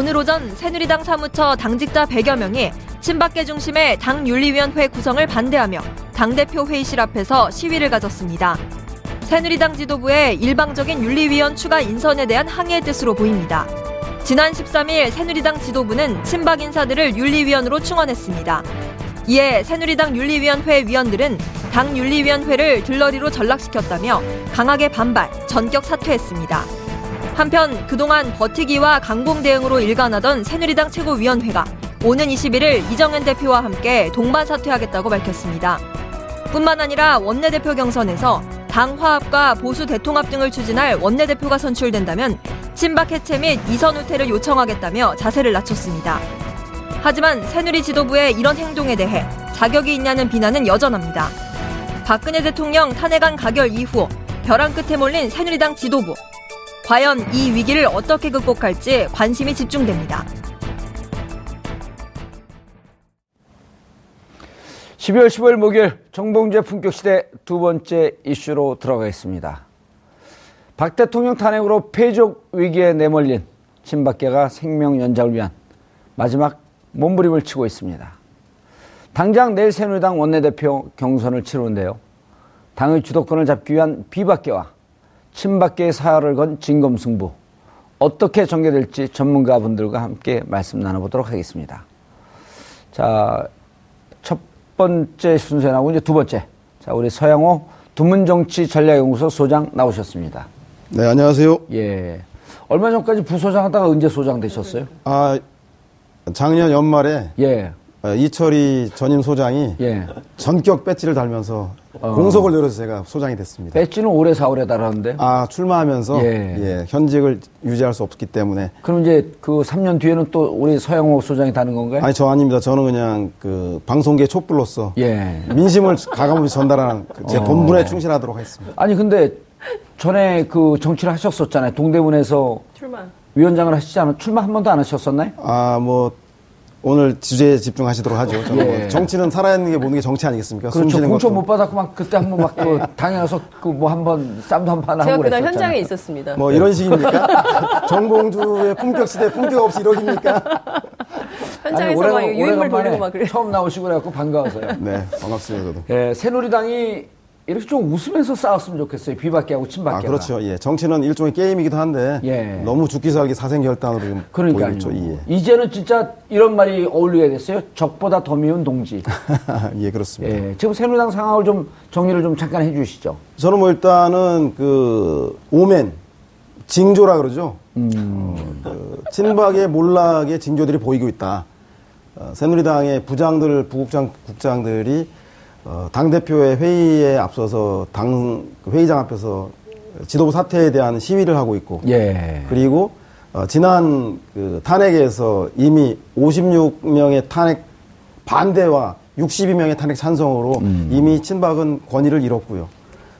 오늘 오전 새누리당 사무처 당직자 100여 명이 친박계 중심의 당 윤리위원회 구성을 반대하며 당대표 회의실 앞에서 시위를 가졌습니다. 새누리당 지도부의 일방적인 윤리위원 추가 인선에 대한 항의의 뜻으로 보입니다. 지난 13일 새누리당 지도부는 친박 인사들을 윤리위원으로 충원했습니다. 이에 새누리당 윤리위원회 위원들은 당 윤리위원회를 들러리로 전락시켰다며 강하게 반발, 전격 사퇴했습니다. 한편 그동안 버티기와 강공 대응으로 일관하던 새누리당 최고위원회가 오는 21일 이정현 대표와 함께 동반 사퇴하겠다고 밝혔습니다. 뿐만 아니라 원내대표 경선에서 당 화합과 보수 대통합 등을 추진할 원내대표가 선출된다면 친박 해체 및 이선 후퇴를 요청하겠다며 자세를 낮췄습니다. 하지만 새누리 지도부의 이런 행동에 대해 자격이 있냐는 비난은 여전합니다. 박근혜 대통령 탄핵안 가결 이후 벼랑 끝에 몰린 새누리당 지도부. 과연 이 위기를 어떻게 극복할지 관심이 집중됩니다. 12월 15일 목요일 정봉주의 품격 시대 두 번째 이슈로 들어가겠습니다. 박 대통령 탄핵으로 폐족 위기에 내몰린 친박계가 생명 연장을 위한 마지막 몸부림을 치고 있습니다. 당장 내일 새누리당 원내대표 경선을 치르는데요. 당의 주도권을 잡기 위한 비박계와 친박계의 사활을 건 진검승부 어떻게 전개될지 전문가분들과 함께 말씀 나눠보도록 하겠습니다. 자, 첫 번째 순서에 나오고 이제 두 번째. 자, 우리 서양호 두문정치 전략연구소 소장 나오셨습니다. 네, 안녕하세요. 예. 얼마 전까지 부소장 하다가 언제 소장 되셨어요? 아, 작년 연말에 예. 어, 이철이 전임 소장이 예. 전격 배지를 달면서 어. 공석을 내려서 제가 소장이 됐습니다. 배지는 올해 4월에 달았는데? 아, 출마하면서 예. 예. 현직을 유지할 수 없기 때문에. 그럼 이제 그 3년 뒤에는 또 우리 서영호 소장이 다는 건가요? 아니, 저 아닙니다. 저는 그냥 그 방송계 촛불로서 예. 민심을 가감없이 전달하는 그제 어. 본분에 충실하도록 하겠습니다. 아니, 근데 전에 그 정치를 하셨었잖아요. 동대문에서 출마. 위원장을 하시지 않았, 출마 한 번도 안 하셨었나요? 아, 뭐, 오늘 주제에 집중하시도록 하죠. 예. 정치는 살아있는 게 모든 게 정치 아니겠습니까? 그렇죠. 공천 못 받았고 막 그때 한 번 막 그 당에 가서 그 뭐 한번 쌈도 한 판 하고 제가 그날 현장에 있었습니다. 뭐 이런 식입니까? 정봉주의 품격 시대 품격 없이 이러입니까? 현장에서 아니, 막 유인물 돌리고 막 그래. 처음 나오시고 그래갖고 반가워서요. 네, 반갑습니다. 저도. 예, 새누리당이 이렇게 좀 웃으면서 싸웠으면 좋겠어요. 비박계하고 친박계. 아, 그렇죠. 예. 정치는 일종의 게임이기도 한데 예. 너무 죽기 살기 사생결단으로 좀 그러니까요. 예. 이제는 진짜 이런 말이 어울리게 됐어요. 적보다 더 미운 동지. 예, 그렇습니다. 예. 지금 새누리당 상황을 좀 정리를 좀 잠깐 해 주시죠. 저는 뭐 일단은 그 오멘 징조라 그러죠. 음. 어, 그 친박의 몰락의 징조들이 보이고 있다. 어, 새누리당의 부장들, 부국장, 국장들이 어, 당대표의 회의에 앞서서 당그 회의장 앞에서 지도부 사퇴에 대한 시위를 하고 있고 예. 그리고 어, 지난 그 탄핵에서 이미 56명의 탄핵 반대와 62명의 탄핵 찬성으로 음. 이미 친박은 권위를 잃었고요.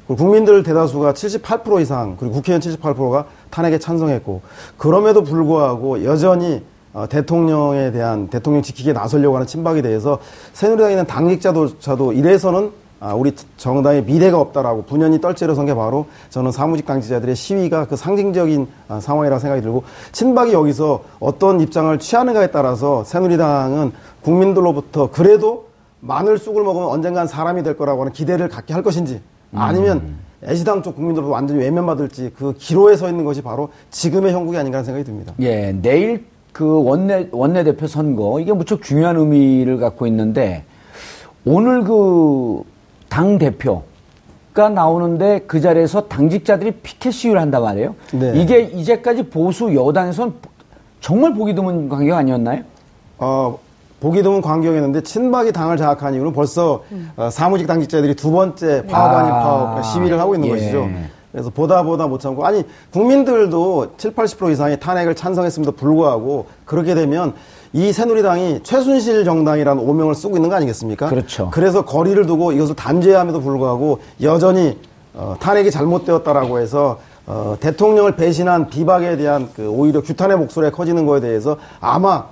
그리고 국민들 대다수가 78% 이상 그리고 국회의원 78%가 탄핵에 찬성했고 그럼에도 불구하고 여전히 어, 대통령에 대한 대통령 지키기에 나서려고 하는 친박에 대해서 새누리당에 있는 당직자도 이래서는 아, 우리 정당의 미래가 없다라고 분연히 떨째려 선게 바로 저는 사무직 당직자들의 시위가 그 상징적인 아, 상황이라고 생각이 들고 친박이 여기서 어떤 입장을 취하는가에 따라서 새누리당은 국민들로부터 그래도 마늘 쑥을 먹으면 언젠간 사람이 될 거라고 하는 기대를 갖게 할 것인지 아니면 음. 애시당 쪽 국민들로부터 완전히 외면받을지 그 기로에 서 있는 것이 바로 지금의 형국이 아닌가 하는 생각이 듭니다. 예, 내일 그 원내 원내 대표 선거 이게 무척 중요한 의미를 갖고 있는데 오늘 그 당 대표가 나오는데 그 자리에서 당직자들이 피켓 시위를 한단 말이에요. 네. 이게 이제까지 보수 여당에서는 정말 보기 드문 광경 아니었나요? 어, 보기 드문 광경이었는데 친박이 당을 장악한 이후는 벌써 어, 사무직 당직자들이 두 번째 파업 아닌 아, 파업 시위를 하고 있는 예. 것이죠. 그래서 보다 보다 못 참고 아니 국민들도 7, 80% 이상이 탄핵을 찬성했음에도 불구하고 그렇게 되면 이 새누리당이 최순실 정당이라는 오명을 쓰고 있는 거 아니겠습니까? 그렇죠. 그래서 거리를 두고 이것을 단죄함에도 불구하고 여전히 어, 탄핵이 잘못되었다라고 해서 어, 대통령을 배신한 비박에 대한 그 오히려 규탄의 목소리가 커지는 거에 대해서 아마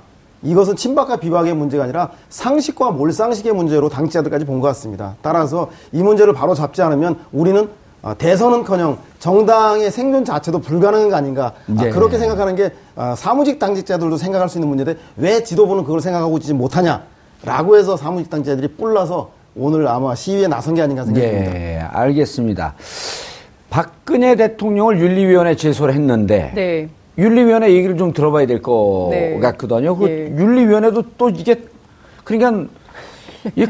이것은 친박과 비박의 문제가 아니라 상식과 몰상식의 문제로 당직자들까지 본 것 같습니다. 따라서 이 문제를 바로 잡지 않으면 우리는 어, 대선은커녕 정당의 생존 자체도 불가능한 거 아닌가 아, 네. 그렇게 생각하는 게 아, 사무직 당직자들도 생각할 수 있는 문제인데 왜 지도부는 그걸 생각하고 있지 못하냐라고 해서 사무직 당직자들이 뿔나서 오늘 아마 시위에 나선 게 아닌가 생각합니다. 예, 알겠습니다. 박근혜 대통령을 윤리위원회 제소를 했는데 네. 윤리위원회 얘기를 좀 들어봐야 될것 네. 같거든요. 그 예. 윤리위원회도 또 이게 그러니까 이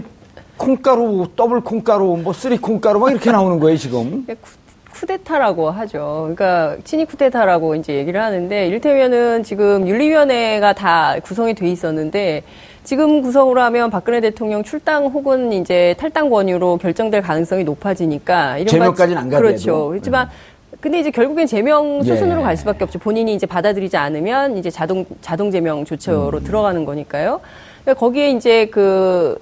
콩가루, 더블 콩가루, 뭐 three 콩가루 막 이렇게 나오는 거예요 지금. 쿠, 쿠데타라고 하죠. 그러니까 친이 쿠데타라고 이제 얘기를 하는데 이를테면은 지금 윤리위원회가 다 구성이 돼 있었는데 지금 구성으로 하면 박근혜 대통령 출당 혹은 이제 탈당 권유로 결정될 가능성이 높아지니까 제명까지는 안 가더라도. 그렇죠. 그렇지만 근데 이제 결국엔 제명 수순으로 예. 갈 수밖에 없죠. 본인이 이제 받아들이지 않으면 이제 자동 자동 제명 음. 조처로 들어가는 거니까요. 그러니까 거기에 이제 그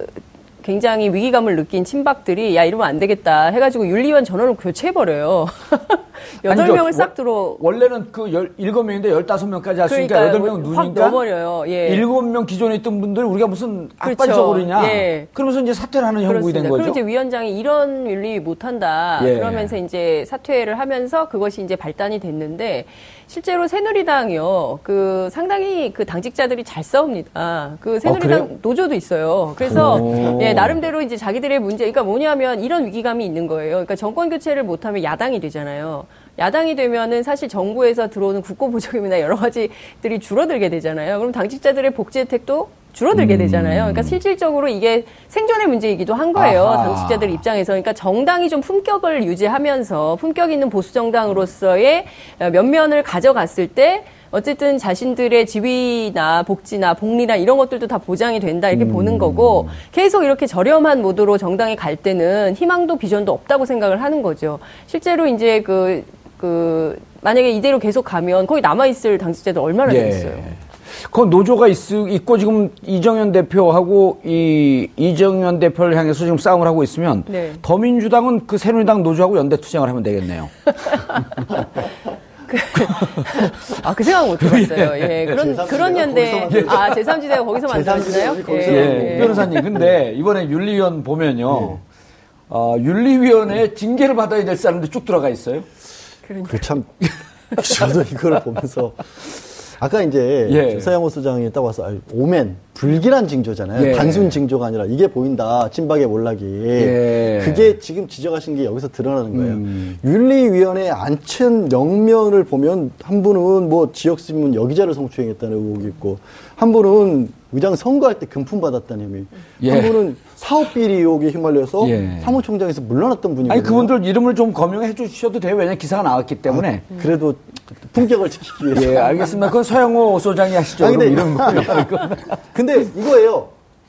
굉장히 위기감을 느낀 친박들이 야 이러면 안 되겠다 해가지고 윤리위원 전원을 교체해버려요. 여덟. 명을 싹 원- 들어. 원래는 그 열, 일곱 명인데 열다섯 명까지 그러니까요. 여덟 명은 확 누니까 넣어버려요. 예. 일곱 명 기존에 있던 분들 우리가 무슨 그렇죠. 악반적으로냐. 예. 그러면서 이제 사퇴를 하는 형국이 된. 거죠. 그럼 이제 위원장이 이런 윤리 못한다. 예. 그러면서 이제 사퇴를 하면서 그것이 이제 발단이 됐는데 실제로 새누리당이요. 그 상당히 그 당직자들이 잘 싸웁니다. 그 새누리당 어, 그래요? 노조도 있어요. 그래서 오. 예, 나름대로 이제 자기들의 문제, 그러니까 뭐냐면 이런 위기감이 있는 거예요. 그러니까 정권 교체를 못하면 야당이 되잖아요. 야당이 되면은 사실 정부에서 들어오는 국고 보조금이나 여러 가지들이 줄어들게 되잖아요. 그럼 당직자들의 복지 혜택도 줄어들게 음. 되잖아요. 그러니까 실질적으로 이게 생존의 문제이기도 한 거예요. 아하. 당직자들 입장에서. 그러니까 정당이 좀 품격을 유지하면서 품격 있는 보수 정당으로서의 면면을 가져갔을 때 어쨌든 자신들의 지위나 복지나 복리나 이런 것들도 다 보장이 된다 이렇게 음. 보는 거고 계속 이렇게 저렴한 모드로 정당이 갈 때는 희망도 비전도 없다고 생각을 하는 거죠. 실제로 이제 그, 그, 만약에 이대로 계속 가면 거기 남아있을 당직자들 얼마나 예. 되겠어요. 그 노조가 있, 있고 지금 이정현 대표하고 이 이정현 대표를 향해서 지금 싸움을 하고 있으면 네. 더민주당은 그 새누리당 노조하고 연대 투쟁을 하면 되겠네요. 아, 그 생각 못 해봤어요. 예. 그런, 제3지대가 그런 연대. 아, 제3지대가 거기서 만들어지나요? 제3지대가 거기서 예, 변호사님. 근데 이번에 윤리위원 보면요. 어, 윤리위원회 징계를 받아야 될 사람들 쭉 들어가 있어요. 그 참, 저도 이거를 보면서. 아까 이제 예. 서양호 소장이 딱 와서 오멘 불길한 징조잖아요. 예. 단순 징조가 아니라 이게 보인다. 친박의 몰락이. 예. 그게 지금 지적하신 게 여기서 드러나는 거예요. 음. 윤리위원회에 앉힌 명면을 보면 한 분은 뭐 지역신문 여기자를 성추행했다는 의혹이 있고 한 분은 의장 선거할 때 금품 받았다는 혐의. 예. 한 분은 사업 비리 의혹에 휘말려서 예. 사무총장에서 물러났던 분이거든요. 아니, 그분들 이름을 좀 거명해 주셔도 돼요. 왜냐면 기사가 나왔기 때문에. 그래도 품격을 지키기 위해서. 예, 알겠습니다. 그건 서영호 소장이 하시죠. 아니, 근데 이름 거명. 근데 이거예요.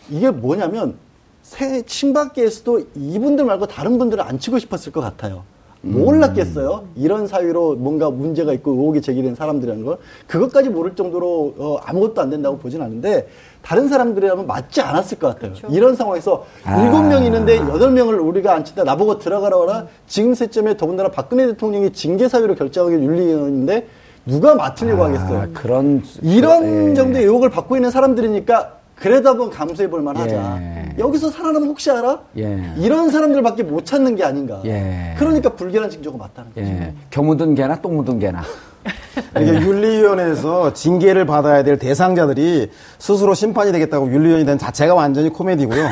이게 뭐냐면 새 친박계에서도 이분들 말고 다른 분들을 안 치고 싶었을 것 같아요. 몰랐겠어요. 이런 사유로 뭔가 문제가 있고 의혹이 제기된 사람들이라는 걸 그것까지 모를 정도로 어, 아무것도 안 된다고 보진 않는데 다른 사람들이라면 맞지 않았을 것 같아요. 이런 상황에서 아. 일곱 명 있는데 여덟 명을 우리가 안 친다 나보고 들어가라 지금 시점에 더군다나 박근혜 대통령이 징계 사유로 결정하기 윤리위원인데 누가 맡으려고 하겠어요. 아, 그런. 이런 예. 정도의 의혹을 받고 있는 사람들이니까 그래도 한번 감수해 볼 만하자. 예. 여기서 살아남으면 혹시 알아? 예. 이런 사람들밖에 못 찾는 게 아닌가. 예. 그러니까 불길한 징조가 맞다는 거죠. 예. 겨 묻은 개나 똥 묻은 개나. 이게 윤리위원회에서 징계를 받아야 될 대상자들이 스스로 심판이 되겠다고 윤리위원이 된 자체가 완전히 코미디고요.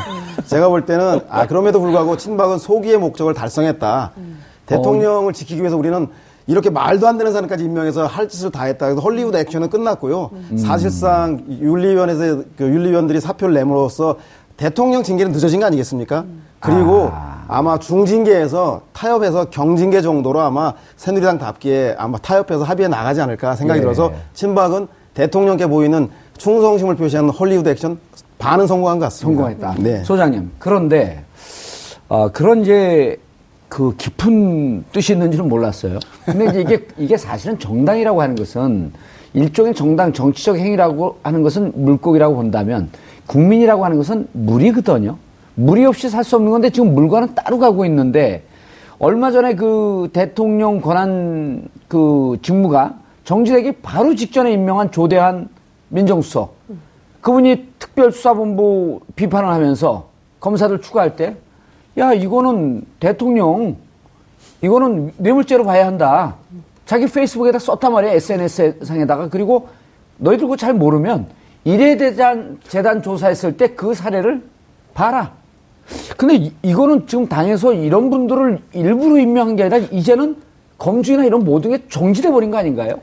제가 볼 때는 아 그럼에도 불구하고 친박은 소기의 목적을 달성했다. 대통령을 지키기 위해서 우리는 이렇게 말도 안 되는 사람까지 임명해서 할 짓을 다 했다. 그래서 헐리우드 액션은 끝났고요. 사실상 윤리위원회에서 그 윤리위원들이 사표를 내므로써 대통령 징계는 늦어진 거 아니겠습니까? 그리고 아. 마 중징계에서 타협해서 경징계 정도로 아마 새누리당 답게 아마 타협해서 합의해 나가지 않을까 생각이 예. 들어서 친박은 대통령께 보이는 충성심을 표시하는 헐리우드 액션 반은 성공한 것 같습니다. 성공했다. 네. 소장님. 그런데 어, 그런 이제 그 깊은 뜻이 있는지는 몰랐어요. 근데 이제 이게 이게 사실은 정당이라고 하는 것은 일종의 정당 정치적 행위라고 하는 것은 물고기라고 본다면 국민이라고 하는 것은 물이거든요. 물이 없이 살 수 없는 건데 지금 물과는 따로 가고 있는데 얼마 전에 그 대통령 권한 그 직무가 정지되기 바로 직전에 임명한 조대한 민정수석 그분이 특별수사본부 비판을 하면서 검사들 추가할 때 야 이거는 대통령 이거는 뇌물죄로 봐야 한다. 자기 페이스북에다 썼단 말이야 SNS 상에다가 그리고 너희들 그거 잘 모르면 이래대장 재단 조사했을 때 그 사례를 봐라. 근데 이, 거는 지금 당에서 이런 분들을 일부러 임명한 게 아니라 이제는 검증이나 이런 모든 게 정지돼 버린 거 아닌가요?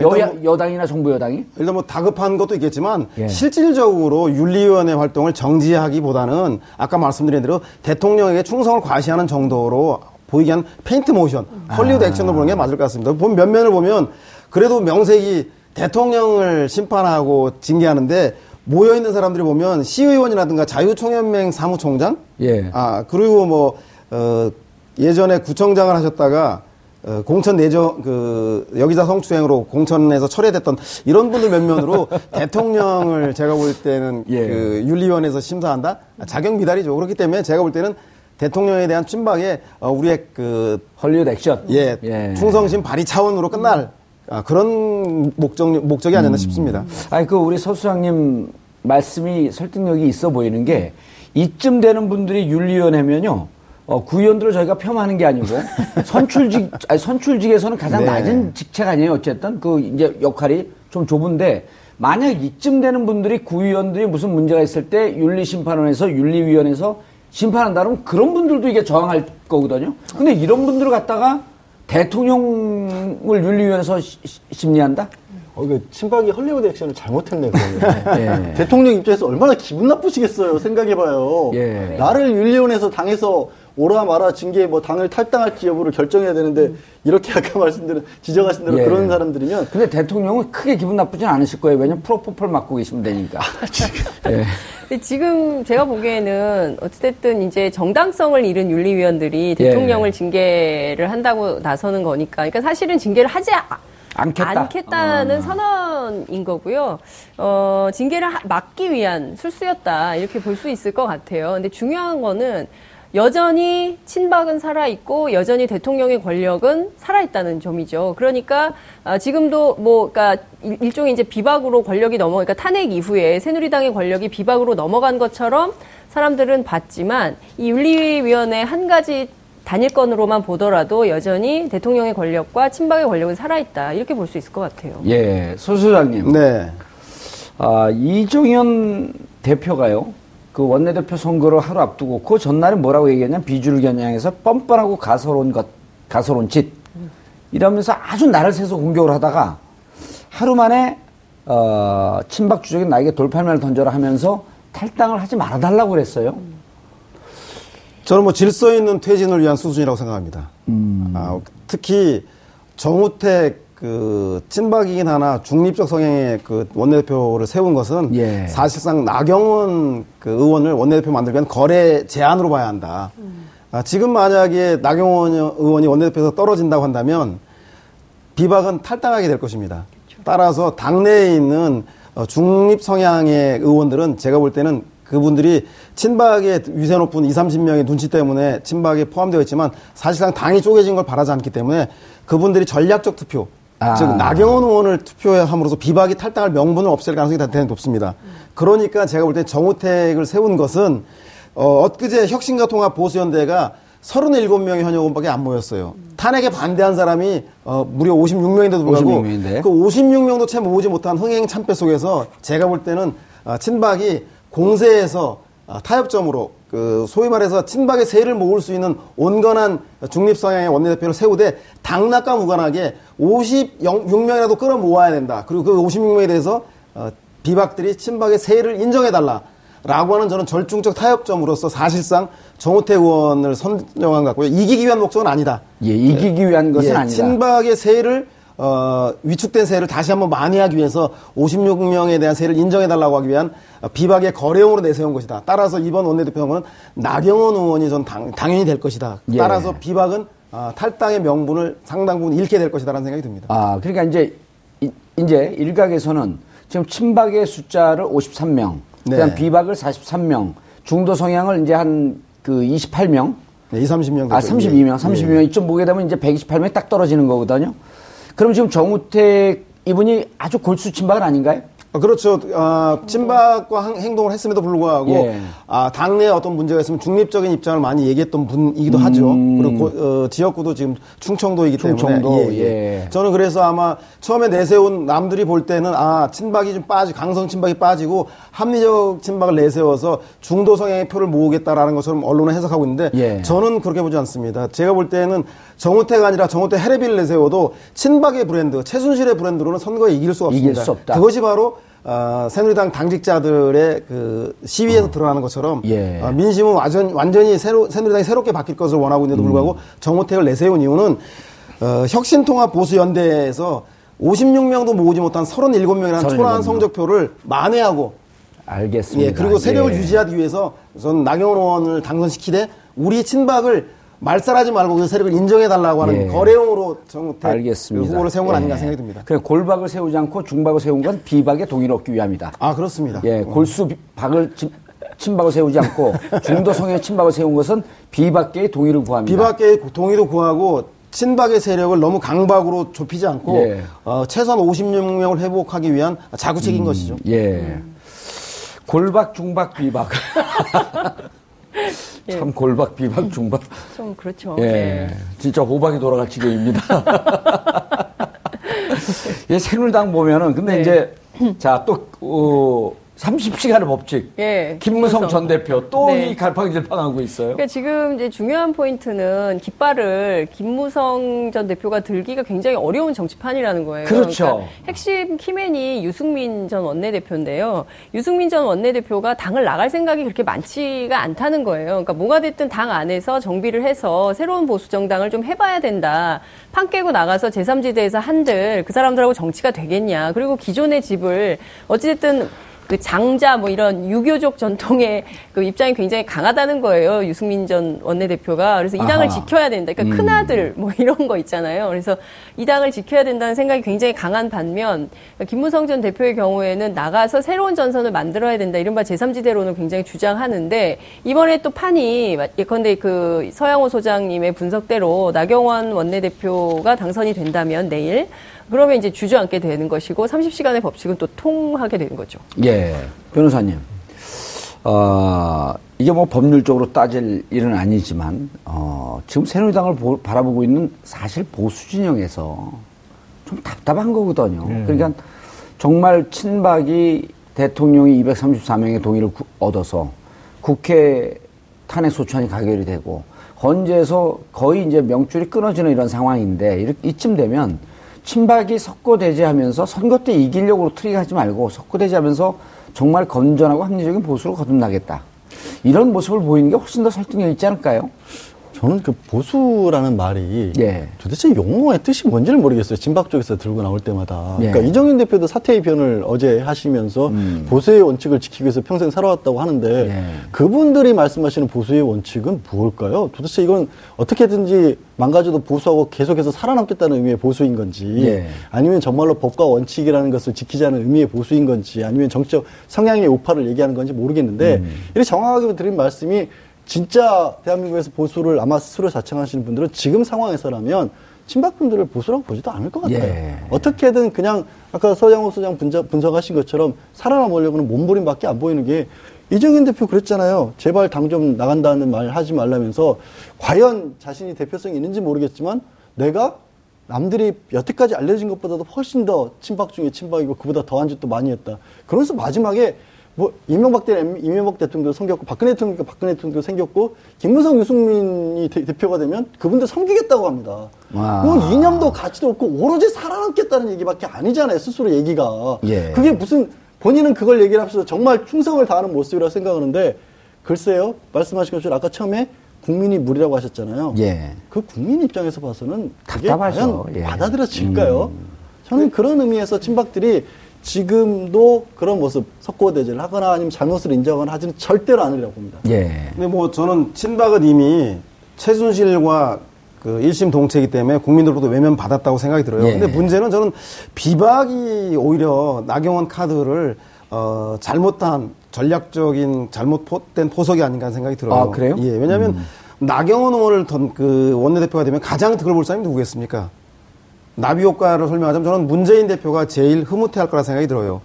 뭐, 여당이나 정부 여당이? 일단 뭐 다급한 것도 있겠지만 예. 실질적으로 윤리위원회 활동을 정지하기보다는 아까 말씀드린 대로 대통령에게 충성을 과시하는 정도로 보이게 하는 페인트 모션, 헐리우드 아. 액션으로 보는 게 맞을 것 같습니다. 보면 면면을 보면 그래도 명색이 대통령을 심판하고 징계하는데 모여 있는 사람들이 보면 시의원이라든가 자유총연맹 사무총장, 예. 아 그리고 뭐 어, 예전에 구청장을 하셨다가 어, 공천 내정 그 여기자 성추행으로 공천에서 철회됐던 이런 분들 몇 면으로 대통령을 제가 볼 때는 예. 그 윤리위원회에서 심사한다 자격 미달이죠. 그렇기 때문에 제가 볼 때는 대통령에 대한 친박에 어, 우리의 그 헐리우드 액션 예, 예. 충성심 발휘 차원으로 끝날 아, 그런 목적 목적이 아니었나 음. 싶습니다. 아니 그 우리 서 수장님 말씀이 설득력이 있어 보이는 게 이쯤 되는 분들이 윤리위원회면요. 어, 구의원들을 저희가 폄하하는 게 아니고 선출직 아니, 선출직에서는 가장 네. 낮은 직책 아니에요. 어쨌든 그 이제 역할이 좀 좁은데 만약 이쯤 되는 분들이 구의원들이 무슨 문제가 있을 때 윤리심판원에서 윤리위원회에서 심판한다면 그런 분들도 이게 저항할 거거든요. 근데 이런 분들을 갖다가 대통령을 윤리위원회에서 심리한다? 어, 그 친박이 헐리우드 액션을 잘못했네, 그러면. 예. 대통령 입장에서 얼마나 기분 나쁘시겠어요, 생각해봐요. 예. 나를 윤리원에서 당해서 오라 마라 징계 뭐 당을 탈당할지 여부를 결정해야 되는데 음. 이렇게 아까 말씀드린 지적하신 대로 예. 그런 사람들이면 근데 대통령은 크게 기분 나쁘진 않으실 거예요. 왜냐면 프로포폴 맞고 계시면 되니까. 아, 예. 근데 지금 제가 보기에는 어찌됐든 이제 정당성을 잃은 윤리위원들이 예. 대통령을 예. 징계를 한다고 나서는 거니까. 그러니까 사실은 징계를 하지 않겠다. 는 어. 선언인 거고요. 어, 징계를 막기 위한 술수였다. 이렇게 볼 수 있을 것 같아요. 근데 중요한 거는 여전히 친박은 살아있고 여전히 대통령의 권력은 살아있다는 점이죠. 그러니까 아, 지금도 뭐 그러니까 일종의 이제 비박으로 권력이 넘어 그러니까 탄핵 이후에 새누리당의 권력이 비박으로 넘어간 것처럼 사람들은 봤지만 이 윤리위원회 한 가지 단일건으로만 보더라도 여전히 대통령의 권력과 친박의 권력은 살아있다 이렇게 볼 수 있을 것 같아요. 예, 소 소장님. 네. 아, 이종현 대표가요. 그 원내대표 선거를 하루 앞두고 그 전날에 뭐라고 얘기했냐면 비주를 겨냥해서 뻔뻔하고 가소로운 것, 가소로운 짓 이러면서 아주 나를 세서 공격을 하다가 하루 만에 어, 친박 주적인 나에게 돌팔매를 던져라 하면서 탈당을 하지 말아달라고 그랬어요. 저는 뭐 질서 있는 퇴진을 위한 수순이라고 생각합니다. 음. 아, 특히 정우택 그 친박이긴 하나 중립적 성향의 그 원내대표를 세운 것은 예. 사실상 나경원 그 의원을 원내대표 만들기 위한 거래 제안으로 봐야 한다. 음. 아, 지금 만약에 나경원 의원이 원내대표에서 떨어진다고 한다면 비박은 탈당하게 될 것입니다. 그렇죠. 따라서 당내에 있는 어, 중립 성향의 의원들은 제가 볼 때는 그분들이 친박의 위세 높은 20, 30명의 눈치 때문에 친박에 포함되어 있지만 사실상 당이 쪼개진 걸 바라지 않기 때문에 그분들이 전략적 투표, 아. 즉 나경원 의원을 투표함으로써 비박이 탈당할 명분을 없앨 가능성이 대단히 높습니다. 그러니까 제가 볼 때 정우택을 세운 것은 어, 엊그제 혁신과 통합 보수연대가 37명의 현역 의원밖에 안 모였어요. 탄핵에 반대한 사람이 어, 무려 56명인데도 불구하고 56명인데? 그 56명도 채 모으지 못한 흥행 참패 속에서 제가 볼 때는 어, 친박이 공세에서 어, 타협점으로 그 소위 말해서 친박의 세를 모을 수 있는 온건한 중립 성향의 원내대표를 세우되 당락과 무관하게 56명이라도 끌어모아야 된다. 그리고 그 56명에 대해서 어, 비박들이 친박의 세를 인정해달라. 라고 하는 저는 절충적 타협점으로서 사실상 정호태 의원을 선정한 것 같고요. 이기기 위한 목적은 아니다. 예, 이기기 위한 것은 예, 아니다. 친박의 세를 어, 위축된 세를 다시 한번 만회하기 위해서 56명에 대한 세를 인정해달라고 하기 위한 어, 비박의 거래용으로 내세운 것이다. 따라서 이번 원내대표는 나경원 의원이 전 당, 당연히 될 것이다. 예. 따라서 비박은 아, 탈당의 명분을 상당 부분 잃게 될 것이다라는 생각이 듭니다. 아, 그러니까 이제 이- 이제 일각에서는 지금 친박의 숫자를 53명, 그다음 네. 비박을 43명, 중도 성향을 이제 한 그 28명, 네, 2, 30명. 아, 됐죠. 32명, 예. 32명 이쯤 보게 되면 이제 128명이 딱 떨어지는 거거든요. 그럼 지금 정우택 이분이 아주 골수 친박은 아닌가요? 아, 그렇죠. 아, 친박과 한- 행동을 했음에도 불구하고 예. 아, 당내에 어떤 문제가 있으면 중립적인 입장을 많이 얘기했던 분이기도 하죠. 그리고 고- 어, 지역구도 지금 충청도이기 때문에 음. 충청도, 예, 예. 예. 저는 그래서 아마 처음에 내세운 남들이 볼 때는 아 친박이 좀 빠지 강성 친박이 빠지고 합리적 친박을 내세워서 중도 성향의 표를 모으겠다라는 것처럼 언론은 해석하고 있는데 예. 저는 그렇게 보지 않습니다. 제가 볼 때는 정우태가 아니라 정우태 헤레비를 내세워도 친박의 브랜드, 최순실의 브랜드로는 선거에 이길 수가 이길 없습니다. 수 없다. 그것이 바로 어, 새누리당 당직자들의 그 시위에서 드러나는 것처럼 예. 어, 민심은 완전, 완전히 새로, 새누리당이 새롭게 바뀔 것을 원하고 있는데도 불구하고 정우택을 내세운 이유는 어, 혁신통합보수연대에서 56명도 모으지 못한 37명이라는 37 초라한 명. 성적표를 만회하고 알겠습니다. 예, 그리고 세력을 예. 유지하기 위해서 전 나경원 의원을 당선시키되 우리 친박을 말살하지 말고 그 세력을 인정해달라고 하는 예. 거래용으로 정우택 알겠습니다. 그 후보를 세운 건 아닌가 예. 생각이 듭니다. 그래 골박을 세우지 않고 중박을 세운 건 비박의 동의를 얻기 위함이다. 아, 그렇습니다. 예, 골수 비- 박을 친- 친박을 세우지 않고 중도 성의 친박을 세운 것은 비박계의 동의를 구합니다. 비박계의 동의도 구하고 친박의 세력을 너무 강박으로 좁히지 않고 예. 어, 최소한 56명을 회복하기 위한 자구책인 것이죠. 예. 골박, 중박, 비박. 참 골박, 비박, 중박. 좀 그렇죠. 예. 네. 진짜 호박이 돌아갈 지경입니다. 예, 새누리당 보면은 근데 네. 이제 자, 또 어, 30시간의 법칙. 예, 김무성. 전 대표 또이 네. 갈팡질팡하고 있어요. 그러니까 지금 이제 중요한 포인트는 깃발을 김무성 전 대표가 들기가 굉장히 어려운 정치판이라는 거예요. 그렇죠. 그러니까 핵심 키맨이 유승민 전 원내대표인데요. 유승민 전 원내대표가 당을 나갈 생각이 그렇게 많지가 않다는 거예요. 그러니까 뭐가 됐든 당 안에서 정비를 해서 새로운 보수 정당을 좀 해봐야 된다. 판 깨고 나가서 제3지대에서 한들 그 사람들하고 정치가 되겠냐. 그리고 기존의 집을 어찌됐든 그 장자 뭐 이런 유교적 전통의 그 입장이 굉장히 강하다는 거예요. 유승민 전 원내대표가. 그래서 이 당을 아하. 지켜야 된다. 그러니까 큰아들 뭐 이런 거 있잖아요. 그래서 이 당을 지켜야 된다는 생각이 굉장히 강한 반면 김무성 전 대표의 경우에는 나가서 새로운 전선을 만들어야 된다. 이른바 제3지대론을 굉장히 주장하는데 이번에 또 판이 예컨대 그 서양호 소장님의 분석대로 나경원 원내대표가 당선이 된다면 내일 그러면 이제 주저앉게 되는 것이고 30시간의 법칙은 또 통하게 되는 거죠. 예, 변호사님. 어, 이게 뭐 법률적으로 따질 일은 아니지만, 어, 지금 새누리당을 보- 바라보고 있는 사실 보수 진영에서 좀 답답한 거거든요. 그러니까 정말 친박이 대통령이 234명의 동의를 구- 얻어서 국회 탄핵 소추안이 가결이 되고 헌재에서 거의 이제 명줄이 끊어지는 이런 상황인데 이렇게 이쯤 되면 친박이 석고대죄하면서 선거 때 이기려고 트릭하지 말고 석고대죄하면서 정말 건전하고 합리적인 보수를 거듭나겠다. 이런 모습을 보이는 게 훨씬 더 설득력 있지 않을까요? 저는 그 보수라는 말이 예. 도대체 용어의 뜻이 뭔지를 모르겠어요. 진박 쪽에서 들고 나올 때마다. 예. 그러니까 이정현 대표도 사퇴의 변을 어제 하시면서 보수의 원칙을 지키기 위해서 평생 살아왔다고 하는데 음. 예. 그분들이 말씀하시는 보수의 원칙은 무엇일까요? 도대체 이건 어떻게든지 망가져도 보수하고 계속해서 살아남겠다는 의미의 보수인 건지 예. 아니면 정말로 법과 원칙이라는 것을 지키자는 의미의 보수인 건지 아니면 정치적 성향의 우파를 얘기하는 건지 모르겠는데 음. 이렇게 정확하게 드린 말씀이 진짜 대한민국에서 보수를 아마 스스로 자청하시는 분들은 지금 상황에서라면 친박분들을 보수라고 보지도 않을 것 같아요. 예. 어떻게든 그냥 아까 서장호 소장 분석, 분석 하신 것처럼 살아남으려고는 몸부림밖에 안 보이는 게 이정현 대표 그랬잖아요. 제발 당 좀 나간다는 말 하지 말라면서 과연 자신이 대표성이 있는지 모르겠지만 내가 남들이 여태까지 알려진 것보다도 훨씬 더 친박 중에 친박이고 그보다 더한 짓도 많이 했다. 그러면서 마지막에 뭐 이명박 때 이명박 대통령도 생겼고 박근혜 대통령도 박근혜 대통령도 생겼고 김무성 유승민이 대, 표가 되면 그분들 섬기겠다고 합니다. 와. 뭐 이념도 가치도 없고 오로지 살아남겠다는 얘기밖에 아니잖아요. 스스로 얘기가. 예. 그게 무슨 본인은 그걸 얘기를 하면서 정말 충성을 다하는 모습이라고 생각하는데 글쎄요 말씀하신 것처럼 아까 처음에 국민이 무리라고 하셨잖아요. 예. 그 국민 입장에서 봐서는 그게 답답하죠. 과연 예. 받아들여질까요? 저는 그런 의미에서 친박들이 지금도 그런 모습 석고대죄를 하거나 아니면 잘못을 인정을 하지는 절대로 않으려고 봅니다. 예. 근데 뭐 저는 친박은 이미 최순실과 그 1심 동체이기 때문에 국민들로부터 외면 받았다고 생각이 들어요. 예. 근데 문제는 저는 비박이 오히려 나경원 카드를 어 잘못한 전략적인 잘못된 포석이 아닌가 하는 생각이 들어요. 아, 그래요? 예. 왜냐하면 나경원 의원을 던 그 원내대표가 되면 가장 득을 볼 사람이 누구겠습니까? 나비 효과를 설명하자면 저는 문재인 대표가 제일 흐뭇해할 거라 생각이 들어요.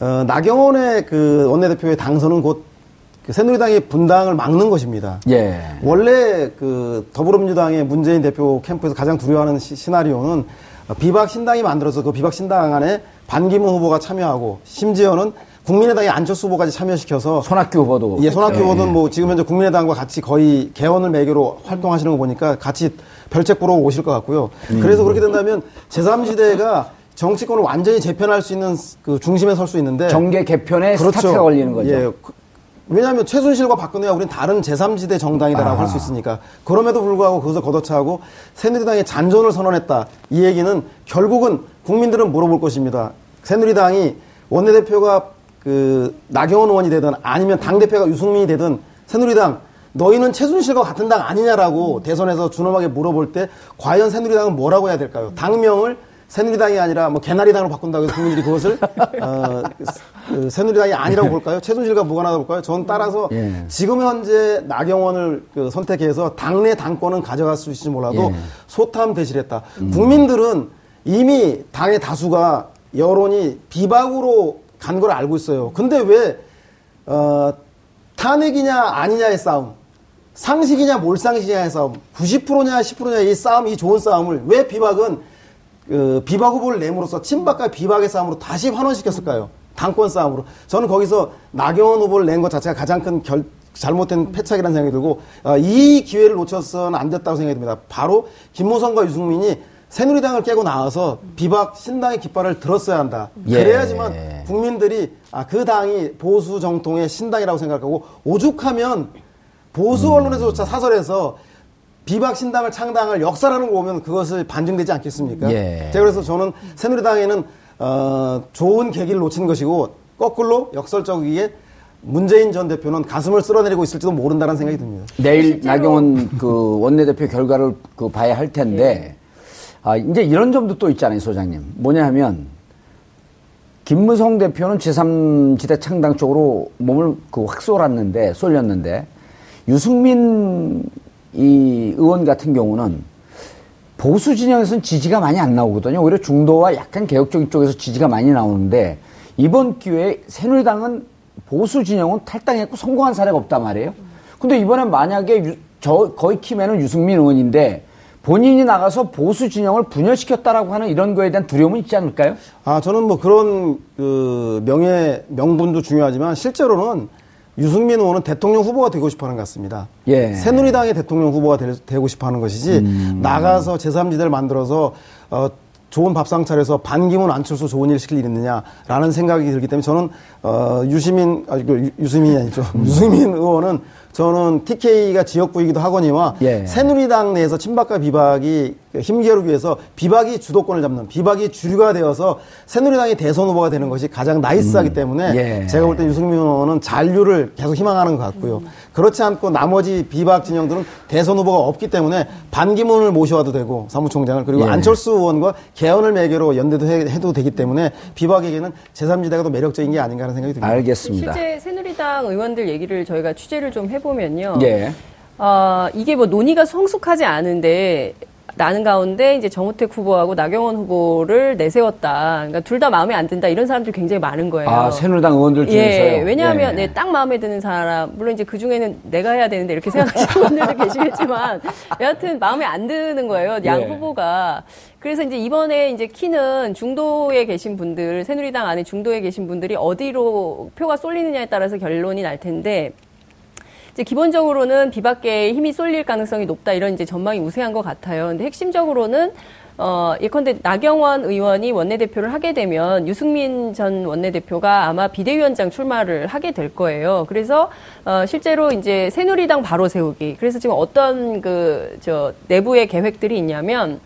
어, 나경원의 그 원내대표의 당선은 곧그 새누리당의 분당을 막는 것입니다. 예. 원래 그 더불어민주당의 문재인 대표 캠프에서 가장 두려워하는 시, 시나리오는 비박 신당이 만들어서 그 비박 신당 안에 반기문 후보가 참여하고 심지어는 국민의당의 안철수 후보까지 참여시켜서 손학규 후보도. 예, 손학규 예. 후보는 뭐 지금 현재 국민의당과 같이 거의 개헌을 매개로 활동하시는 거 보니까 같이 별책 보러 오실 것 같고요. 음. 그래서 그렇게 된다면 제3지대가 정치권을 완전히 재편할 수 있는 그 중심에 설 수 있는데 정계 개편에 스타트가 걸리는 거죠. 예. 그- 왜냐하면 최순실과 박근혜와 우리는 다른 제3지대 정당이다라고 아. 할수 있으니까 그럼에도 불구하고 그것을 걷어차고 새누리당의 잔존을 선언했다. 이 얘기는 결국은 국민들은 물어볼 것입니다. 새누리당이 원내대표가 그 나경원 의원이 되든 아니면 당 대표가 유승민이 되든 새누리당 너희는 최순실과 같은 당 아니냐라고 대선에서 준엄하게 물어볼 때 과연 새누리당은 뭐라고 해야 될까요? 당명을 새누리당이 아니라 뭐 개나리당으로 바꾼다고 해서 국민들이 그것을 어, 그 새누리당이 아니라고 볼까요? 최순실과 무관하다고 볼까요? 저는 따라서 예. 지금 현재 나경원을 그 선택해서 당내 당권은 가져갈 수 있을지 몰라도 예. 소탐 대실했다. 국민들은 이미 당의 다수가 여론이 비박으로 간 걸 알고 있어요. 근데 왜 어, 탄핵이냐 아니냐의 싸움, 상식이냐 몰상식이냐의 싸움, 90%냐 10%냐 이 싸움, 이 좋은 싸움을 왜 비박은 그 비박 후보를 내므로써 친박과 비박의 싸움으로 다시 환원시켰을까요? 당권 싸움으로. 저는 거기서 나경원 후보를 낸 것 자체가 가장 큰 결, 잘못된 패착이라는 생각이 들고 어, 이 기회를 놓쳐서는 안 됐다고 생각이 듭니다. 바로 김무성과 유승민이 새누리당을 깨고 나와서 비박 신당의 깃발을 들었어야 한다. 예. 그래야지만 국민들이 아, 그 당이 보수 정통의 신당이라고 생각하고 오죽하면 보수 언론에서조차 사설에서 비박 신당을 창당할 역사라는 거 보면 그것을 반증되지 않겠습니까? 예. 제가 그래서 저는 새누리당에는 어, 좋은 계기를 놓친 것이고 거꾸로 역설적이게 문재인 전 대표는 가슴을 쓸어내리고 있을지도 모른다는 생각이 듭니다. 내일 나경원 그 원내대표 결과를 그 봐야 할 텐데 아 이제 이런 점도 또 있잖아요 소장님 뭐냐 하면 김무성 대표는 제3지대 창당 쪽으로 몸을 그 확 쏠았는데 쏠렸는데 유승민 이 의원 같은 경우는 보수 진영에서는 지지가 많이 안 나오거든요. 오히려 중도와 약간 개혁적인 쪽에서 지지가 많이 나오는데 이번 기회에 새누리당은 보수 진영은 탈당했고 성공한 사례가 없단 말이에요. 근데 이번에 만약에 유- 저 거의 키맨은 유승민 의원인데 본인이 나가서 보수 진영을 분열시켰다라고 하는 이런 거에 대한 두려움은 있지 않을까요? 아, 저는 뭐 그런 그 명예, 명분도 중요하지만 실제로는 유승민 의원은 대통령 후보가 되고 싶어 하는 것 같습니다. 예. 새누리당의 대통령 후보가 될- 되고 싶어 하는 것이지 나가서 제3지대를 만들어서 어, 좋은 밥상 차려서 반기문 안철수 좋은 일 시킬 일 있느냐라는 생각이 들기 때문에 저는 어, 유시민 아 유- 유시민이 아니죠 유승민 의원은 저는 TK가 지역구이기도 하거니와 예. 새누리당 내에서 친박과 비박이 힘겨루기 위해서 비박이 주도권을 잡는 비박이 주류가 되어서 새누리당이 대선 후보가 되는 것이 가장 나이스하기 때문에 예. 제가 볼 때 유승민 의원은 잔류를 계속 희망하는 것 같고요. 그렇지 않고 나머지 비박 진영들은 대선 후보가 없기 때문에 반기문을 모셔와도 되고 사무총장을 그리고 예. 안철수 의원과 개헌을 매개로 연대도 해, 도 되기 때문에 비박에게는 제3지대가 더 매력적인 게 아닌가 하는 생각이 듭니다. 알겠습니다. 실제 새누리당 의원들 얘기를 저희가 취재를 좀 해보면요. 예. 어, 이게 뭐 논의가 성숙하지 않은데 나는 가운데 이제 정우택 후보하고 나경원 후보를 내세웠다. 그러니까 둘 다 마음에 안 든다. 이런 사람들이 굉장히 많은 거예요. 아 새누리당 의원들 중에서요. 예, 왜냐하면 예. 네, 딱 마음에 드는 사람, 물론 이제 그 중에는 내가 해야 되는데 이렇게 생각하시는 분들도 계시겠지만, 여하튼 마음에 안 드는 거예요, 양 예. 후보가. 그래서 이제 이번에 이제 키는 중도에 계신 분들, 새누리당 안에 중도에 계신 분들이 어디로 표가 쏠리느냐에 따라서 결론이 날 텐데, 이제 기본적으로는 비박계에 힘이 쏠릴 가능성이 높다 이런 이제 전망이 우세한 것 같아요. 근데 핵심적으로는 어, 예컨대 나경원 의원이 원내대표를 하게 되면 유승민 전 원내대표가 아마 비대위원장 출마를 하게 될 거예요. 그래서 어, 실제로 이제 새누리당 바로 세우기. 그래서 지금 어떤 그 저 내부의 계획들이 있냐면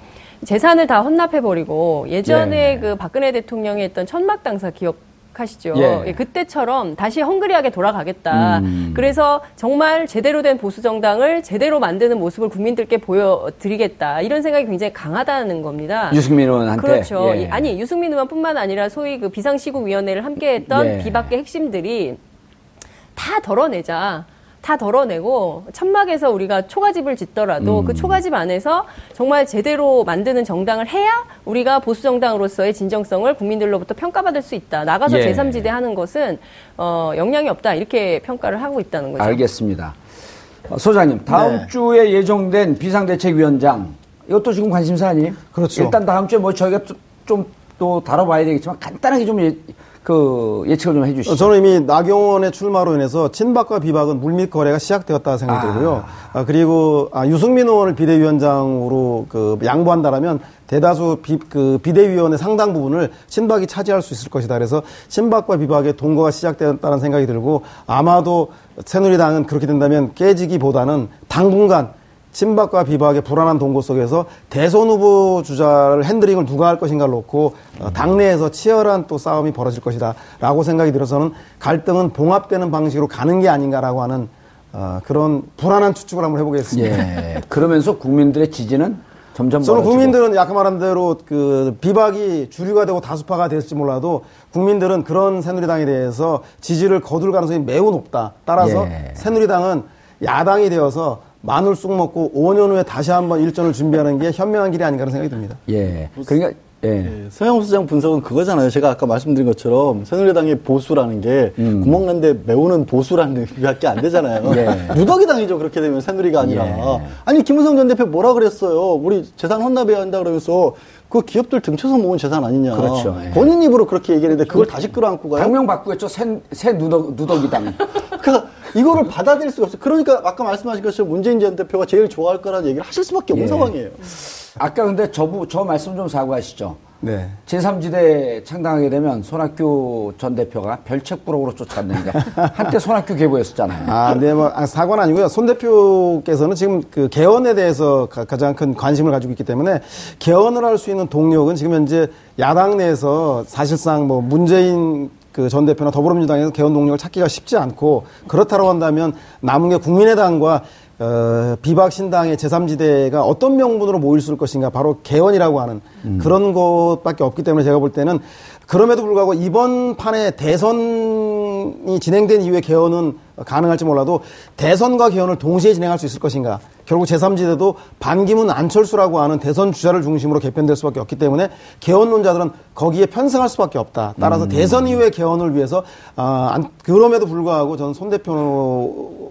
재산을 다 헌납해 버리고 예전에 예. 그 박근혜 대통령이 했던 천막 당사 기억 하시죠. 예. 예, 그때처럼 다시 헝그리하게 돌아가겠다. 음. 그래서 정말 제대로 된 보수 정당을 제대로 만드는 모습을 국민들께 보여드리겠다. 이런 생각이 굉장히 강하다는 겁니다. 유승민 의원한테. 그렇죠. 예. 이- 아니 유승민 의원뿐만 아니라 소위 그 비상시국위원회를 함께했던 예. 비박계 핵심들이 다 덜어내자. 다 덜어내고 천막에서 우리가 초가집을 짓더라도 음. 그 초가집 안에서 정말 제대로 만드는 정당을 해야 우리가 보수 정당으로서의 진정성을 국민들로부터 평가받을 수 있다. 나가서 예. 제3지대 하는 것은 어, 영향이 없다. 이렇게 평가를 하고 있다는 거죠. 알겠습니다. 어, 소장님, 다음 네. 주에 예정된 비상대책위원장 이것도 지금 관심사 아니에요? 그렇죠. 일단 다음 주에 뭐 저희가 좀또 다뤄봐야 되겠지만 간단하게 좀 예, 그 예측을 좀 해주시죠. 어, 저는 이미 나경원의 출마로 인해서 친박과 비박은 물밑 거래가 시작되었다 생각이 아. 들고요. 아, 그리고 아, 유승민 의원을 비대위원장으로 그 양보한다라면 대다수 비, 그 비대위원회 상당 부분을 친박이 차지할 수 있을 것이다. 그래서 친박과 비박의 동거가 시작되었다는 생각이 들고 아마도 새누리당은 그렇게 된다면 깨지기보다는 당분간 친박과 비박의 불안한 동고 속에서 대선 후보 주자를 핸드링을 누가 할 것인가를 놓고 어, 당내에서 치열한 또 싸움이 벌어질 것이다라고 생각이 들어서는 갈등은 봉합되는 방식으로 가는 게 아닌가라고 하는 어, 그런 불안한 추측을 한번 해보겠습니다. 예. 그러면서 국민들의 지지는 점점 저는 멀어지고. 국민들은 아까 말한 대로 그 비박이 주류가 되고 다수파가 됐을지 몰라도 국민들은 그런 새누리당에 대해서 지지를 거둘 가능성이 매우 높다. 따라서 예. 새누리당은 야당이 되어서 마늘 쑥 먹고 5년 후에 다시 한번 일전을 준비하는 게 현명한 길이 아닌가 하는 생각이 듭니다. 예. 그러니까 예. 예, 서영호 수장 분석은 그거잖아요. 제가 아까 말씀드린 것처럼 새누리당의 보수라는 게 음. 구멍난데 메우는 보수라는 의미밖에 안 되잖아요. 예. 누더기 당이죠. 그렇게 되면 새누리가 아니라. 예. 아니 김우성 전 대표 뭐라 그랬어요. 우리 재산 헌납해야 한다 그러면서 그 기업들 등쳐서 모은 재산 아니냐. 그렇죠. 예. 본인 입으로 그렇게 얘기했는데 그걸 다시 끌어안고 가요. 당명 바꾸겠죠. 새, 새 누더, 누더기당. 그러니까 이거를 받아들일 수가 없어요. 그러니까 아까 말씀하신 것처럼 문재인 전 대표가 제일 좋아할 거라는 얘기를 하실 수밖에 없는 예. 상황이에요. 아까 근데 저 부, 저 말씀 좀 사과하시죠. 네. 제3지대 창당하게 되면 손학규 전 대표가 별책부록으로 쫓아갔는데 한때 손학규 계보였었잖아요. 아, 네, 뭐, 아, 사과는 아니고요. 손 대표께서는 지금 그 개헌에 대해서 가, 가장 큰 관심을 가지고 있기 때문에 개헌을 할 수 있는 동력은 지금 현재 야당 내에서 사실상 뭐 문재인 그전 대표나 더불어민주당에서 개헌 동력을 찾기가 쉽지 않고 그렇다고 한다면 남은 게 국민의당과 어, 비박 신당의 제3지대가 어떤 명분으로 모일 수 있을 것인가 바로 개헌이라고 하는 그런 것밖에 없기 때문에 제가 볼 때는 그럼에도 불구하고 이번 판에 대선이 진행된 이후에 개헌은 가능할지 몰라도 대선과 개헌을 동시에 진행할 수 있을 것인가. 결국 제3지대도 반기문 안철수라고 하는 대선 주자를 중심으로 개편될 수밖에 없기 때문에 개헌론자들은 거기에 편승할 수밖에 없다. 따라서 대선 이후의 개헌을 위해서 아, 안- 그럼에도 불구하고 저는 손 대표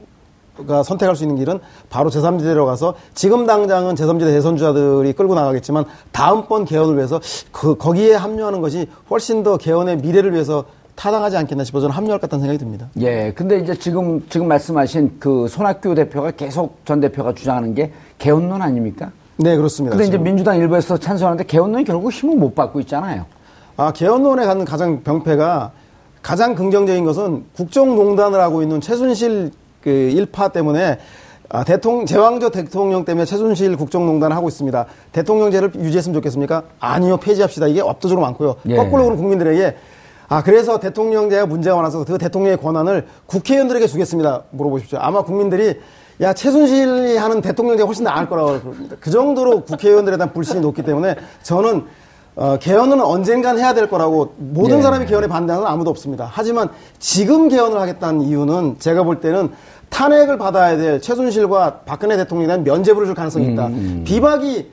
가 선택할 수 있는 길은 바로 제3지대로 가서 지금 당장은 제3지대 대선주자들이 끌고 나가겠지만 다음번 개헌을 위해서 그 거기에 합류하는 것이 훨씬 더 개헌의 미래를 위해서 타당하지 않겠나 싶어서 저는 합류할 것 같다는 생각이 듭니다. 예. 근데 이제 지금, 지금 말씀하신 그 손학규 대표가 계속 전 대표가 주장하는 게 개헌론 아닙니까? 네, 그렇습니다. 근데 이제 지금. 민주당 일부에서 찬성하는데 개헌론이 결국 힘을 못 받고 있잖아요. 아, 개헌론에 갖는 가장 병폐가 가장 긍정적인 것은 국정농단을 하고 있는 최순실 그 일파 때문에 아, 대통령, 제왕적 대통령 때문에 최순실 국정농단을 하고 있습니다. 대통령제를 유지했으면 좋겠습니까? 아니요, 폐지합시다. 이게 압도적으로 많고요. 예. 거꾸로 그런 국민들에게 아, 그래서 대통령제가 문제가 많아서 그 대통령의 권한을 국회의원들에게 주겠습니다. 물어보십시오. 아마 국민들이 야, 최순실이 하는 대통령제가 훨씬 나을 거라고 그럽니다. 그 정도로 국회의원들에 대한 불신이 높기 때문에 저는 어, 개헌은 언젠간 해야 될 거라고 모든 예. 사람이 개헌에 반대하는 건 아무도 없습니다. 하지만 지금 개헌을 하겠다는 이유는 제가 볼 때는 탄핵을 받아야 될 최순실과 박근혜 대통령에 대한 면죄부를 줄 가능성이 있다. 비박이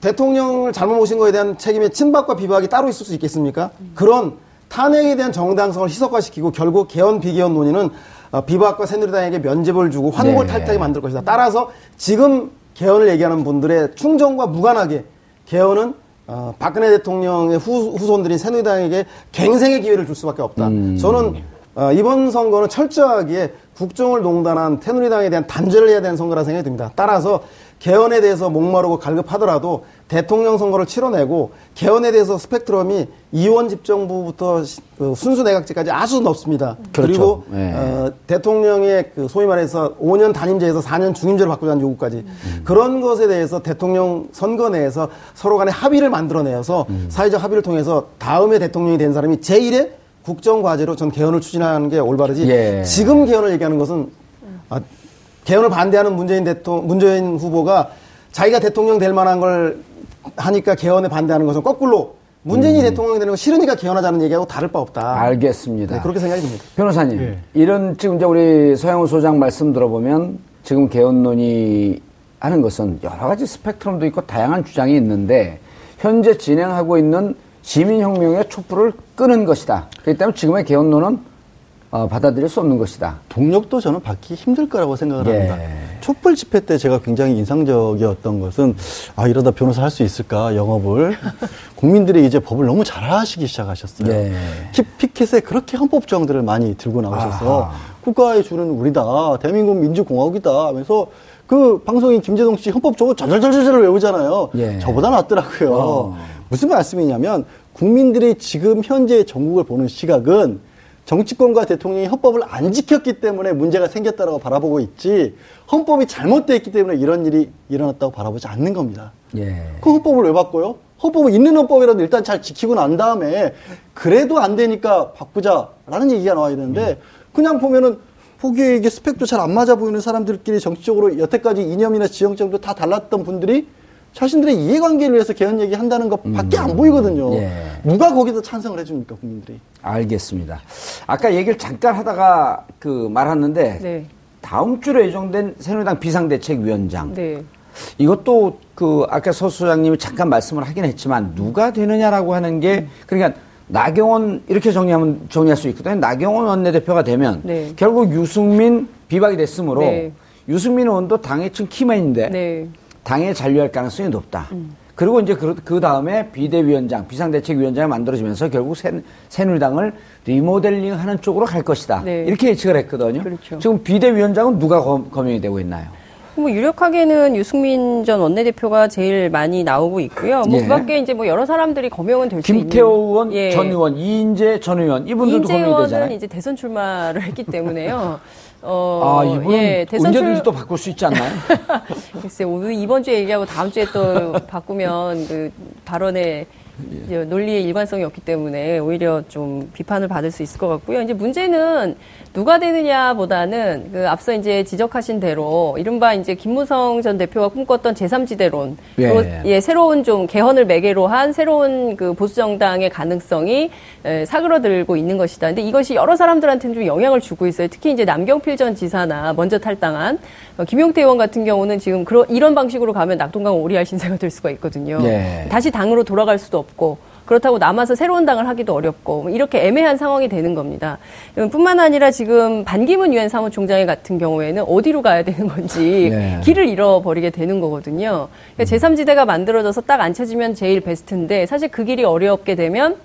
대통령을 잘못 모신 거에 대한 책임에 친박과 비박이 따로 있을 수 있겠습니까? 그런 탄핵에 대한 정당성을 희석화시키고 결국 개헌 비개헌 논의는 어, 비박과 새누리당에게 면죄부를 주고 환골 네. 탈퇴하게 만들 것이다. 따라서 지금 개헌을 얘기하는 분들의 충정과 무관하게 개헌은 어, 박근혜 대통령의 후, 후손들인 새누리당에게 갱생의 기회를 줄 수밖에 없다. 저는 어, 이번 선거는 철저하게 국정을 농단한 새누리당에 대한 단죄를 해야 되는 선거라 생각이 듭니다. 따라서 개헌에 대해서 목마르고 갈급하더라도 대통령 선거를 치러내고 개헌에 대해서 스펙트럼이 이원 집정부부터 시- 그 순수 내각제까지 아주 높습니다. 그 그렇죠. 리고 네. 어, 대통령의 그 소위 말해서 5년 단임제에서 4년 중임제로 바꾸자는 요구까지 그런 것에 대해서 대통령 선거 내에서 서로 간에 합의를 만들어내어서 사회적 합의를 통해서 다음에 대통령이 된 사람이 제1의 국정 과제로 전 개헌을 추진하는 게 올바르지 예. 지금 개헌을 얘기하는 것은 아, 개헌을 반대하는 문재인 대통령, 문재인 후보가 자기가 대통령 될 만한 걸 하니까 개헌에 반대하는 것은 거꾸로 문재인이 대통령이 되는 거 싫으니까 개헌하자는 얘기하고 다를 바 없다. 알겠습니다. 네, 그렇게 생각이 듭니다. 변호사님, 예. 이런 지금 이제 우리 서영우 소장 말씀 들어보면 지금 개헌 논의 하는 것은 여러 가지 스펙트럼도 있고 다양한 주장이 있는데 현재 진행하고 있는 시민혁명의 촛불을 끄는 것이다. 그렇기 때문에 지금의 개헌론은 어, 받아들일 수 없는 것이다. 동력도 저는 받기 힘들 거라고 생각을 예. 합니다. 촛불 집회 때 제가 굉장히 인상적이었던 것은 아 이러다 변호사 할 수 있을까 영업을 국민들이 이제 법을 너무 잘하시기 시작하셨어요. 예. 키- 피켓에 그렇게 헌법 조항들을 많이 들고 나오셔서 아하. 국가의 주는 우리다 대한민국 민주공화국이다 하면서 그 방송인 김재동 씨 헌법 조항 절절절절 외우잖아요. 예. 저보다 낫더라고요. 어. 무슨 말씀이냐면 국민들이 지금 현재 전국을 보는 시각은 정치권과 대통령이 헌법을 안 지켰기 때문에 문제가 생겼다고 바라보고 있지 헌법이 잘못되어 있기 때문에 이런 일이 일어났다고 바라보지 않는 겁니다. 예. 그 헌법을 왜 바꿔요? 헌법은 있는 헌법이라도 일단 잘 지키고 난 다음에 그래도 안 되니까 바꾸자라는 얘기가 나와야 되는데 그냥 보면은 보기에 이게 스펙도 잘 안 맞아 보이는 사람들끼리 정치적으로 여태까지 이념이나 지형점도 다 달랐던 분들이 자신들의 이해관계를 위해서 개헌 얘기 한다는 것밖에 안 보이거든요. 예. 누가 거기다 찬성을 해줍니까 국민들이? 알겠습니다. 아까 얘기를 잠깐 하다가 그 말았는데 네. 다음 주로 예정된 새누리당 비상대책위원장 네. 이것도 그 아까 서 소장님이 잠깐 말씀을 하긴 했지만 누가 되느냐라고 하는 게 그러니까 나경원 이렇게 정리하면 정리할 수 있거든요. 나경원 원내대표가 되면 네. 결국 유승민 비박이 됐으므로 네. 유승민 의원도 당의 층 키맨인데 네. 당에 잔류할 가능성이 높다. 그리고 이제 그, 그 다음에 비대위원장, 비상대책위원장이 만들어지면서 결국 새, 새누리당을 리모델링 하는 쪽으로 갈 것이다. 네. 이렇게 예측을 했거든요. 그렇죠. 지금 비대위원장은 누가 검, 검증이 되고 있나요? 뭐 유력하게는 유승민 전 원내대표가 제일 많이 나오고 있고요. 뭐 예. 그밖에 이제 뭐 여러 사람들이 검증은 될 수 있는. 김태호 의원, 예. 전 의원, 이인재 전 의원 이분들도 이인재 검증이 의원은 되잖아요. 이제 대선 출마를 했기 때문에요. 어, 아, 이분은 예, 대선 언제든지 출- 또 바꿀 수 있지 않나요? 글쎄, 오늘 이번 주에 얘기하고 다음 주에 또 바꾸면 그 발언의 이제 논리의 일관성이 없기 때문에 오히려 좀 비판을 받을 수 있을 것 같고요. 이제 문제는 누가 되느냐보다는 그 앞서 이제 지적하신 대로 이른바 이제 김무성 전 대표가 꿈꿨던 제3지대론 예. 그리고 예, 새로운 좀 개헌을 매개로 한 새로운 그 보수 정당의 가능성이 에, 사그러들고 있는 것이다. 근데 이것이 여러 사람들한테는 좀 영향을 주고 있어요. 특히 이제 남경필 전 지사나 먼저 탈당한 어, 김용태 의원 같은 경우는 지금 그런 이런 방식으로 가면 낙동강 오리알 신세가 될 수가 있거든요. 예. 다시 당으로 돌아갈 수도 없고 그렇다고 남아서 새로운 당을 하기도 어렵고 뭐 이렇게 애매한 상황이 되는 겁니다. 음, 뿐만 아니라 지금 반기문 유엔 사무총장의 같은 경우에는 어디로 가야 되는 건지 네. 길을 잃어버리게 되는 거거든요. 그러니까 제3지대가 만들어져서 딱안 찾으면 제일 베스트인데 사실 그 길이 어렵게 되면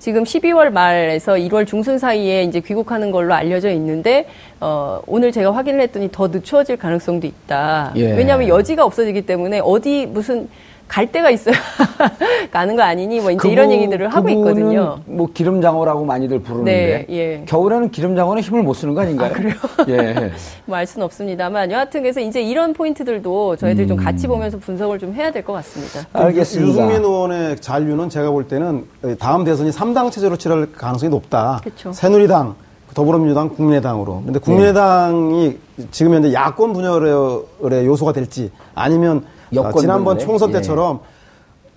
지금 12월 말에서 1월 중순 사이에 이제 귀국하는 걸로 알려져 있는데 어, 오늘 제가 확인을 했더니 더 늦춰질 가능성도 있다. 예. 왜냐하면 여지가 없어지기 때문에 어디 무슨 갈 데가 있어야 가는 거 아니니 뭐 이제 이런 그분- 얘기들을 하고 있거든요. 뭐 기름장어라고 많이들 부르는데 네, 예. 겨울에는 기름장어는 힘을 못 쓰는 거 아닌가요? 그래요? 예. 뭐알 수는 없습니다만 여하튼 그래서 이제 이런 포인트들도 저희들이 좀 같이 보면서 분석을 좀 해야 될 것 같습니다. 알겠습니다. 유승민 의원의 잔류는 제가 볼 때는 다음 대선이 3당 체제로 치러질 가능성이 높다. 그쵸. 새누리당, 더불어민주당, 국민의당으로. 근데 국민의당이 지금 현재 야권 분열의 요소가 될지 아니면 여권 어, 지난번 분열에? 총선 예. 때처럼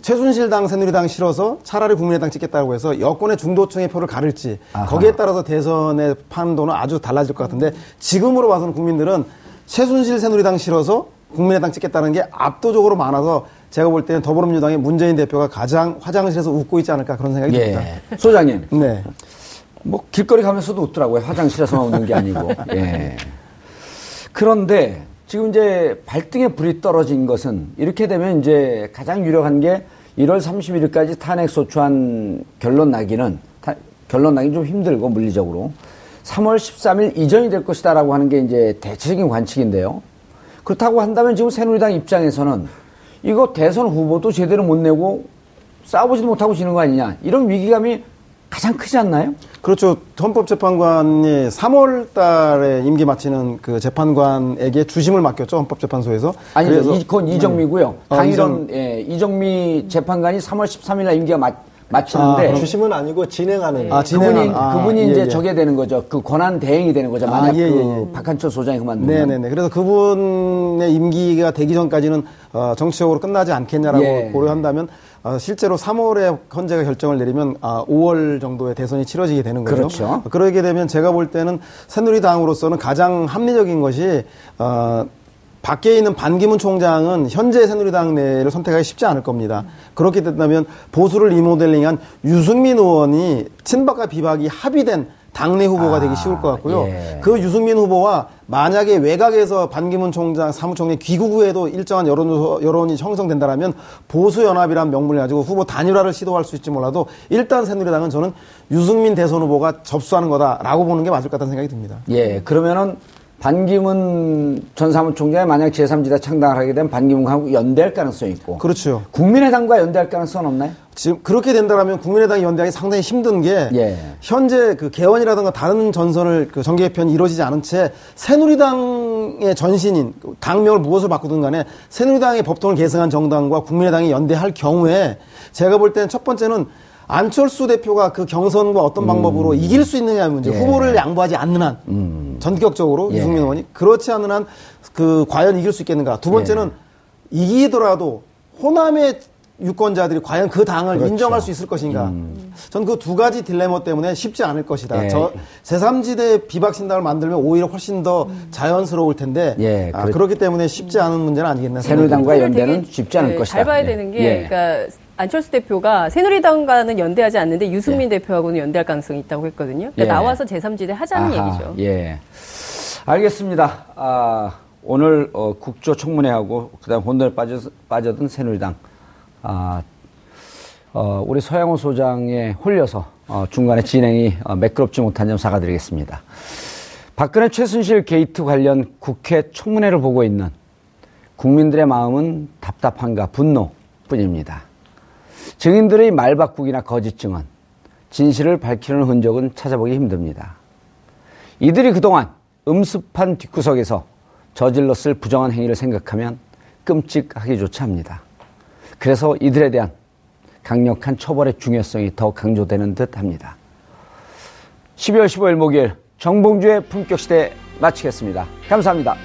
최순실당 새누리당 실어서 차라리 국민의당 찍겠다고 해서 여권의 중도층의 표를 가를지 아하. 거기에 따라서 대선의 판도는 아주 달라질 것 같은데 지금으로 봐서는 국민들은 최순실 새누리당 실어서 국민의당 찍겠다는 게 압도적으로 많아서 제가 볼 때는 더불어민주당의 문재인 대표가 가장 화장실에서 웃고 있지 않을까 그런 생각이 듭니다. 예. 소장님. 네. 뭐 길거리 가면서도 웃더라고요. 화장실에서만 웃는 게 아니고. 예. 그런데 지금 이제 발등에 불이 떨어진 것은 이렇게 되면 이제 가장 유력한 게 1월 31일까지 탄핵 소추안 결론 나기는 타- 결론 나기 좀 힘들고 물리적으로 3월 13일 이전이 될 것이다라고 하는 게 이제 대체적인 관측인데요. 그렇다고 한다면 지금 새누리당 입장에서는 이거 대선 후보도 제대로 못 내고 싸우지도 못하고 지는 거 아니냐 이런 위기감이 가장 크지 않나요? 그렇죠. 헌법재판관이 3월 달에 임기 마치는 그 재판관에게 주심을 맡겼죠. 헌법재판소에서. 아니, 그래서- 이, 그건 이정미고요. 어, 당일은 예, 이정미 재판관이 3월 13일 날 임기가 마, 마치는데 아, 주심은 아니고 진행하는. 아, 진행하는- 그분이 아, 그분이 예, 이제 예. 저게 되는 거죠. 그 권한 대행이 되는 거죠. 아, 만약 예, 그 예, 예. 박한철 소장이 그만두면. 네네네. 그래서 그분의 임기가 되기 전까지는 어, 정치적으로 끝나지 않겠냐라고 예. 고려한다면 어, 실제로 3월에 헌재가 결정을 내리면 아, 5월 정도에 대선이 치러지게 되는 거죠. 그렇죠. 그러게 되면 제가 볼 때는 새누리당으로서는 가장 합리적인 것이 어, 밖에 있는 반기문 총장은 현재 새누리당 내를 선택하기 쉽지 않을 겁니다. 그렇게 된다면 보수를 리모델링한 유승민 의원이 친박과 비박이 합의된 당내 후보가 아, 되기 쉬울 것 같고요. 예. 그 유승민 후보와 만약에 외곽에서 반기문 총장, 사무총장 귀국 후에도 일정한 여론, 여론이 형성된다라면 보수연합이란 명분을 가지고 후보 단일화를 시도할 수 있지 몰라도 일단 새누리당은 저는 유승민 대선 후보가 접수하는 거다라고 보는 게 맞을 것 같다는 생각이 듭니다. 예, 그러면은 반기문 전 사무총장이 만약 제3지대 창당을 하게 되면 반기문하고 연대할 가능성이 있고. 그렇죠. 국민의당과 연대할 가능성은 없나요? 지금 그렇게 된다라면 국민의당이 연대하기 상당히 힘든 게 예. 현재 그 개헌이라든가 다른 전선을 그 정계 개편이 이루어지지 않은 채 새누리당의 전신인 그 당명을 무엇을 바꾸든 간에 새누리당의 법통을 계승한 정당과 국민의당이 연대할 경우에 제가 볼 때는 첫 번째는 안철수 대표가 그 경선과 어떤 방법으로 이길 수 있느냐의 문제, 예. 후보를 양보하지 않는 한, 전격적으로 예. 유승민 의원이 그렇지 않는 한, 그 과연 이길 수 있겠는가. 두 번째는 이기더라도 호남의 유권자들이 과연 그 당을 그렇죠. 인정할 수 있을 것인가. 전그 두 가지 딜레마 때문에 쉽지 않을 것이다. 예. 저 제3지대 비박신당을 만들면 오히려 훨씬 더 자연스러울 텐데 예, 아, 그렇- 그렇 기 때문에 쉽지 않은 문제는 아니겠나 새누리당과 연대는 쉽지 않을 네, 것이다. 잘 봐야 예. 되는 게, 예. 그러니까 안철수 대표가 새누리당과는 연대하지 않는데 유승민 대표하고는 연대할 가능성이 있다고 했거든요. 그러니까 예. 나와서 제3지대 하자는 아하, 얘기죠. 예. 알겠습니다. 아, 오늘 어, 국조청문회하고 그다음 혼돈에 빠져, 빠져든 새누리당 아, 어, 우리 서양호 소장에 홀려서 어, 중간에 진행이 어, 매끄럽지 못한 점 사과드리겠습니다. 박근혜 최순실 게이트 관련 국회 청문회를 보고 있는 국민들의 마음은 답답함과 분노뿐입니다. 증인들의 말 바꾸기나 거짓 증언, 진실을 밝히는 흔적은 찾아보기 힘듭니다. 이들이 그동안 음습한 뒷구석에서 저질렀을 부정한 행위를 생각하면 끔찍하기조차 합니다. 그래서 이들에 대한 강력한 처벌의 중요성이 더 강조되는 듯 합니다. 12월 15일 목요일 정봉주의 품격시대 마치겠습니다. 감사합니다.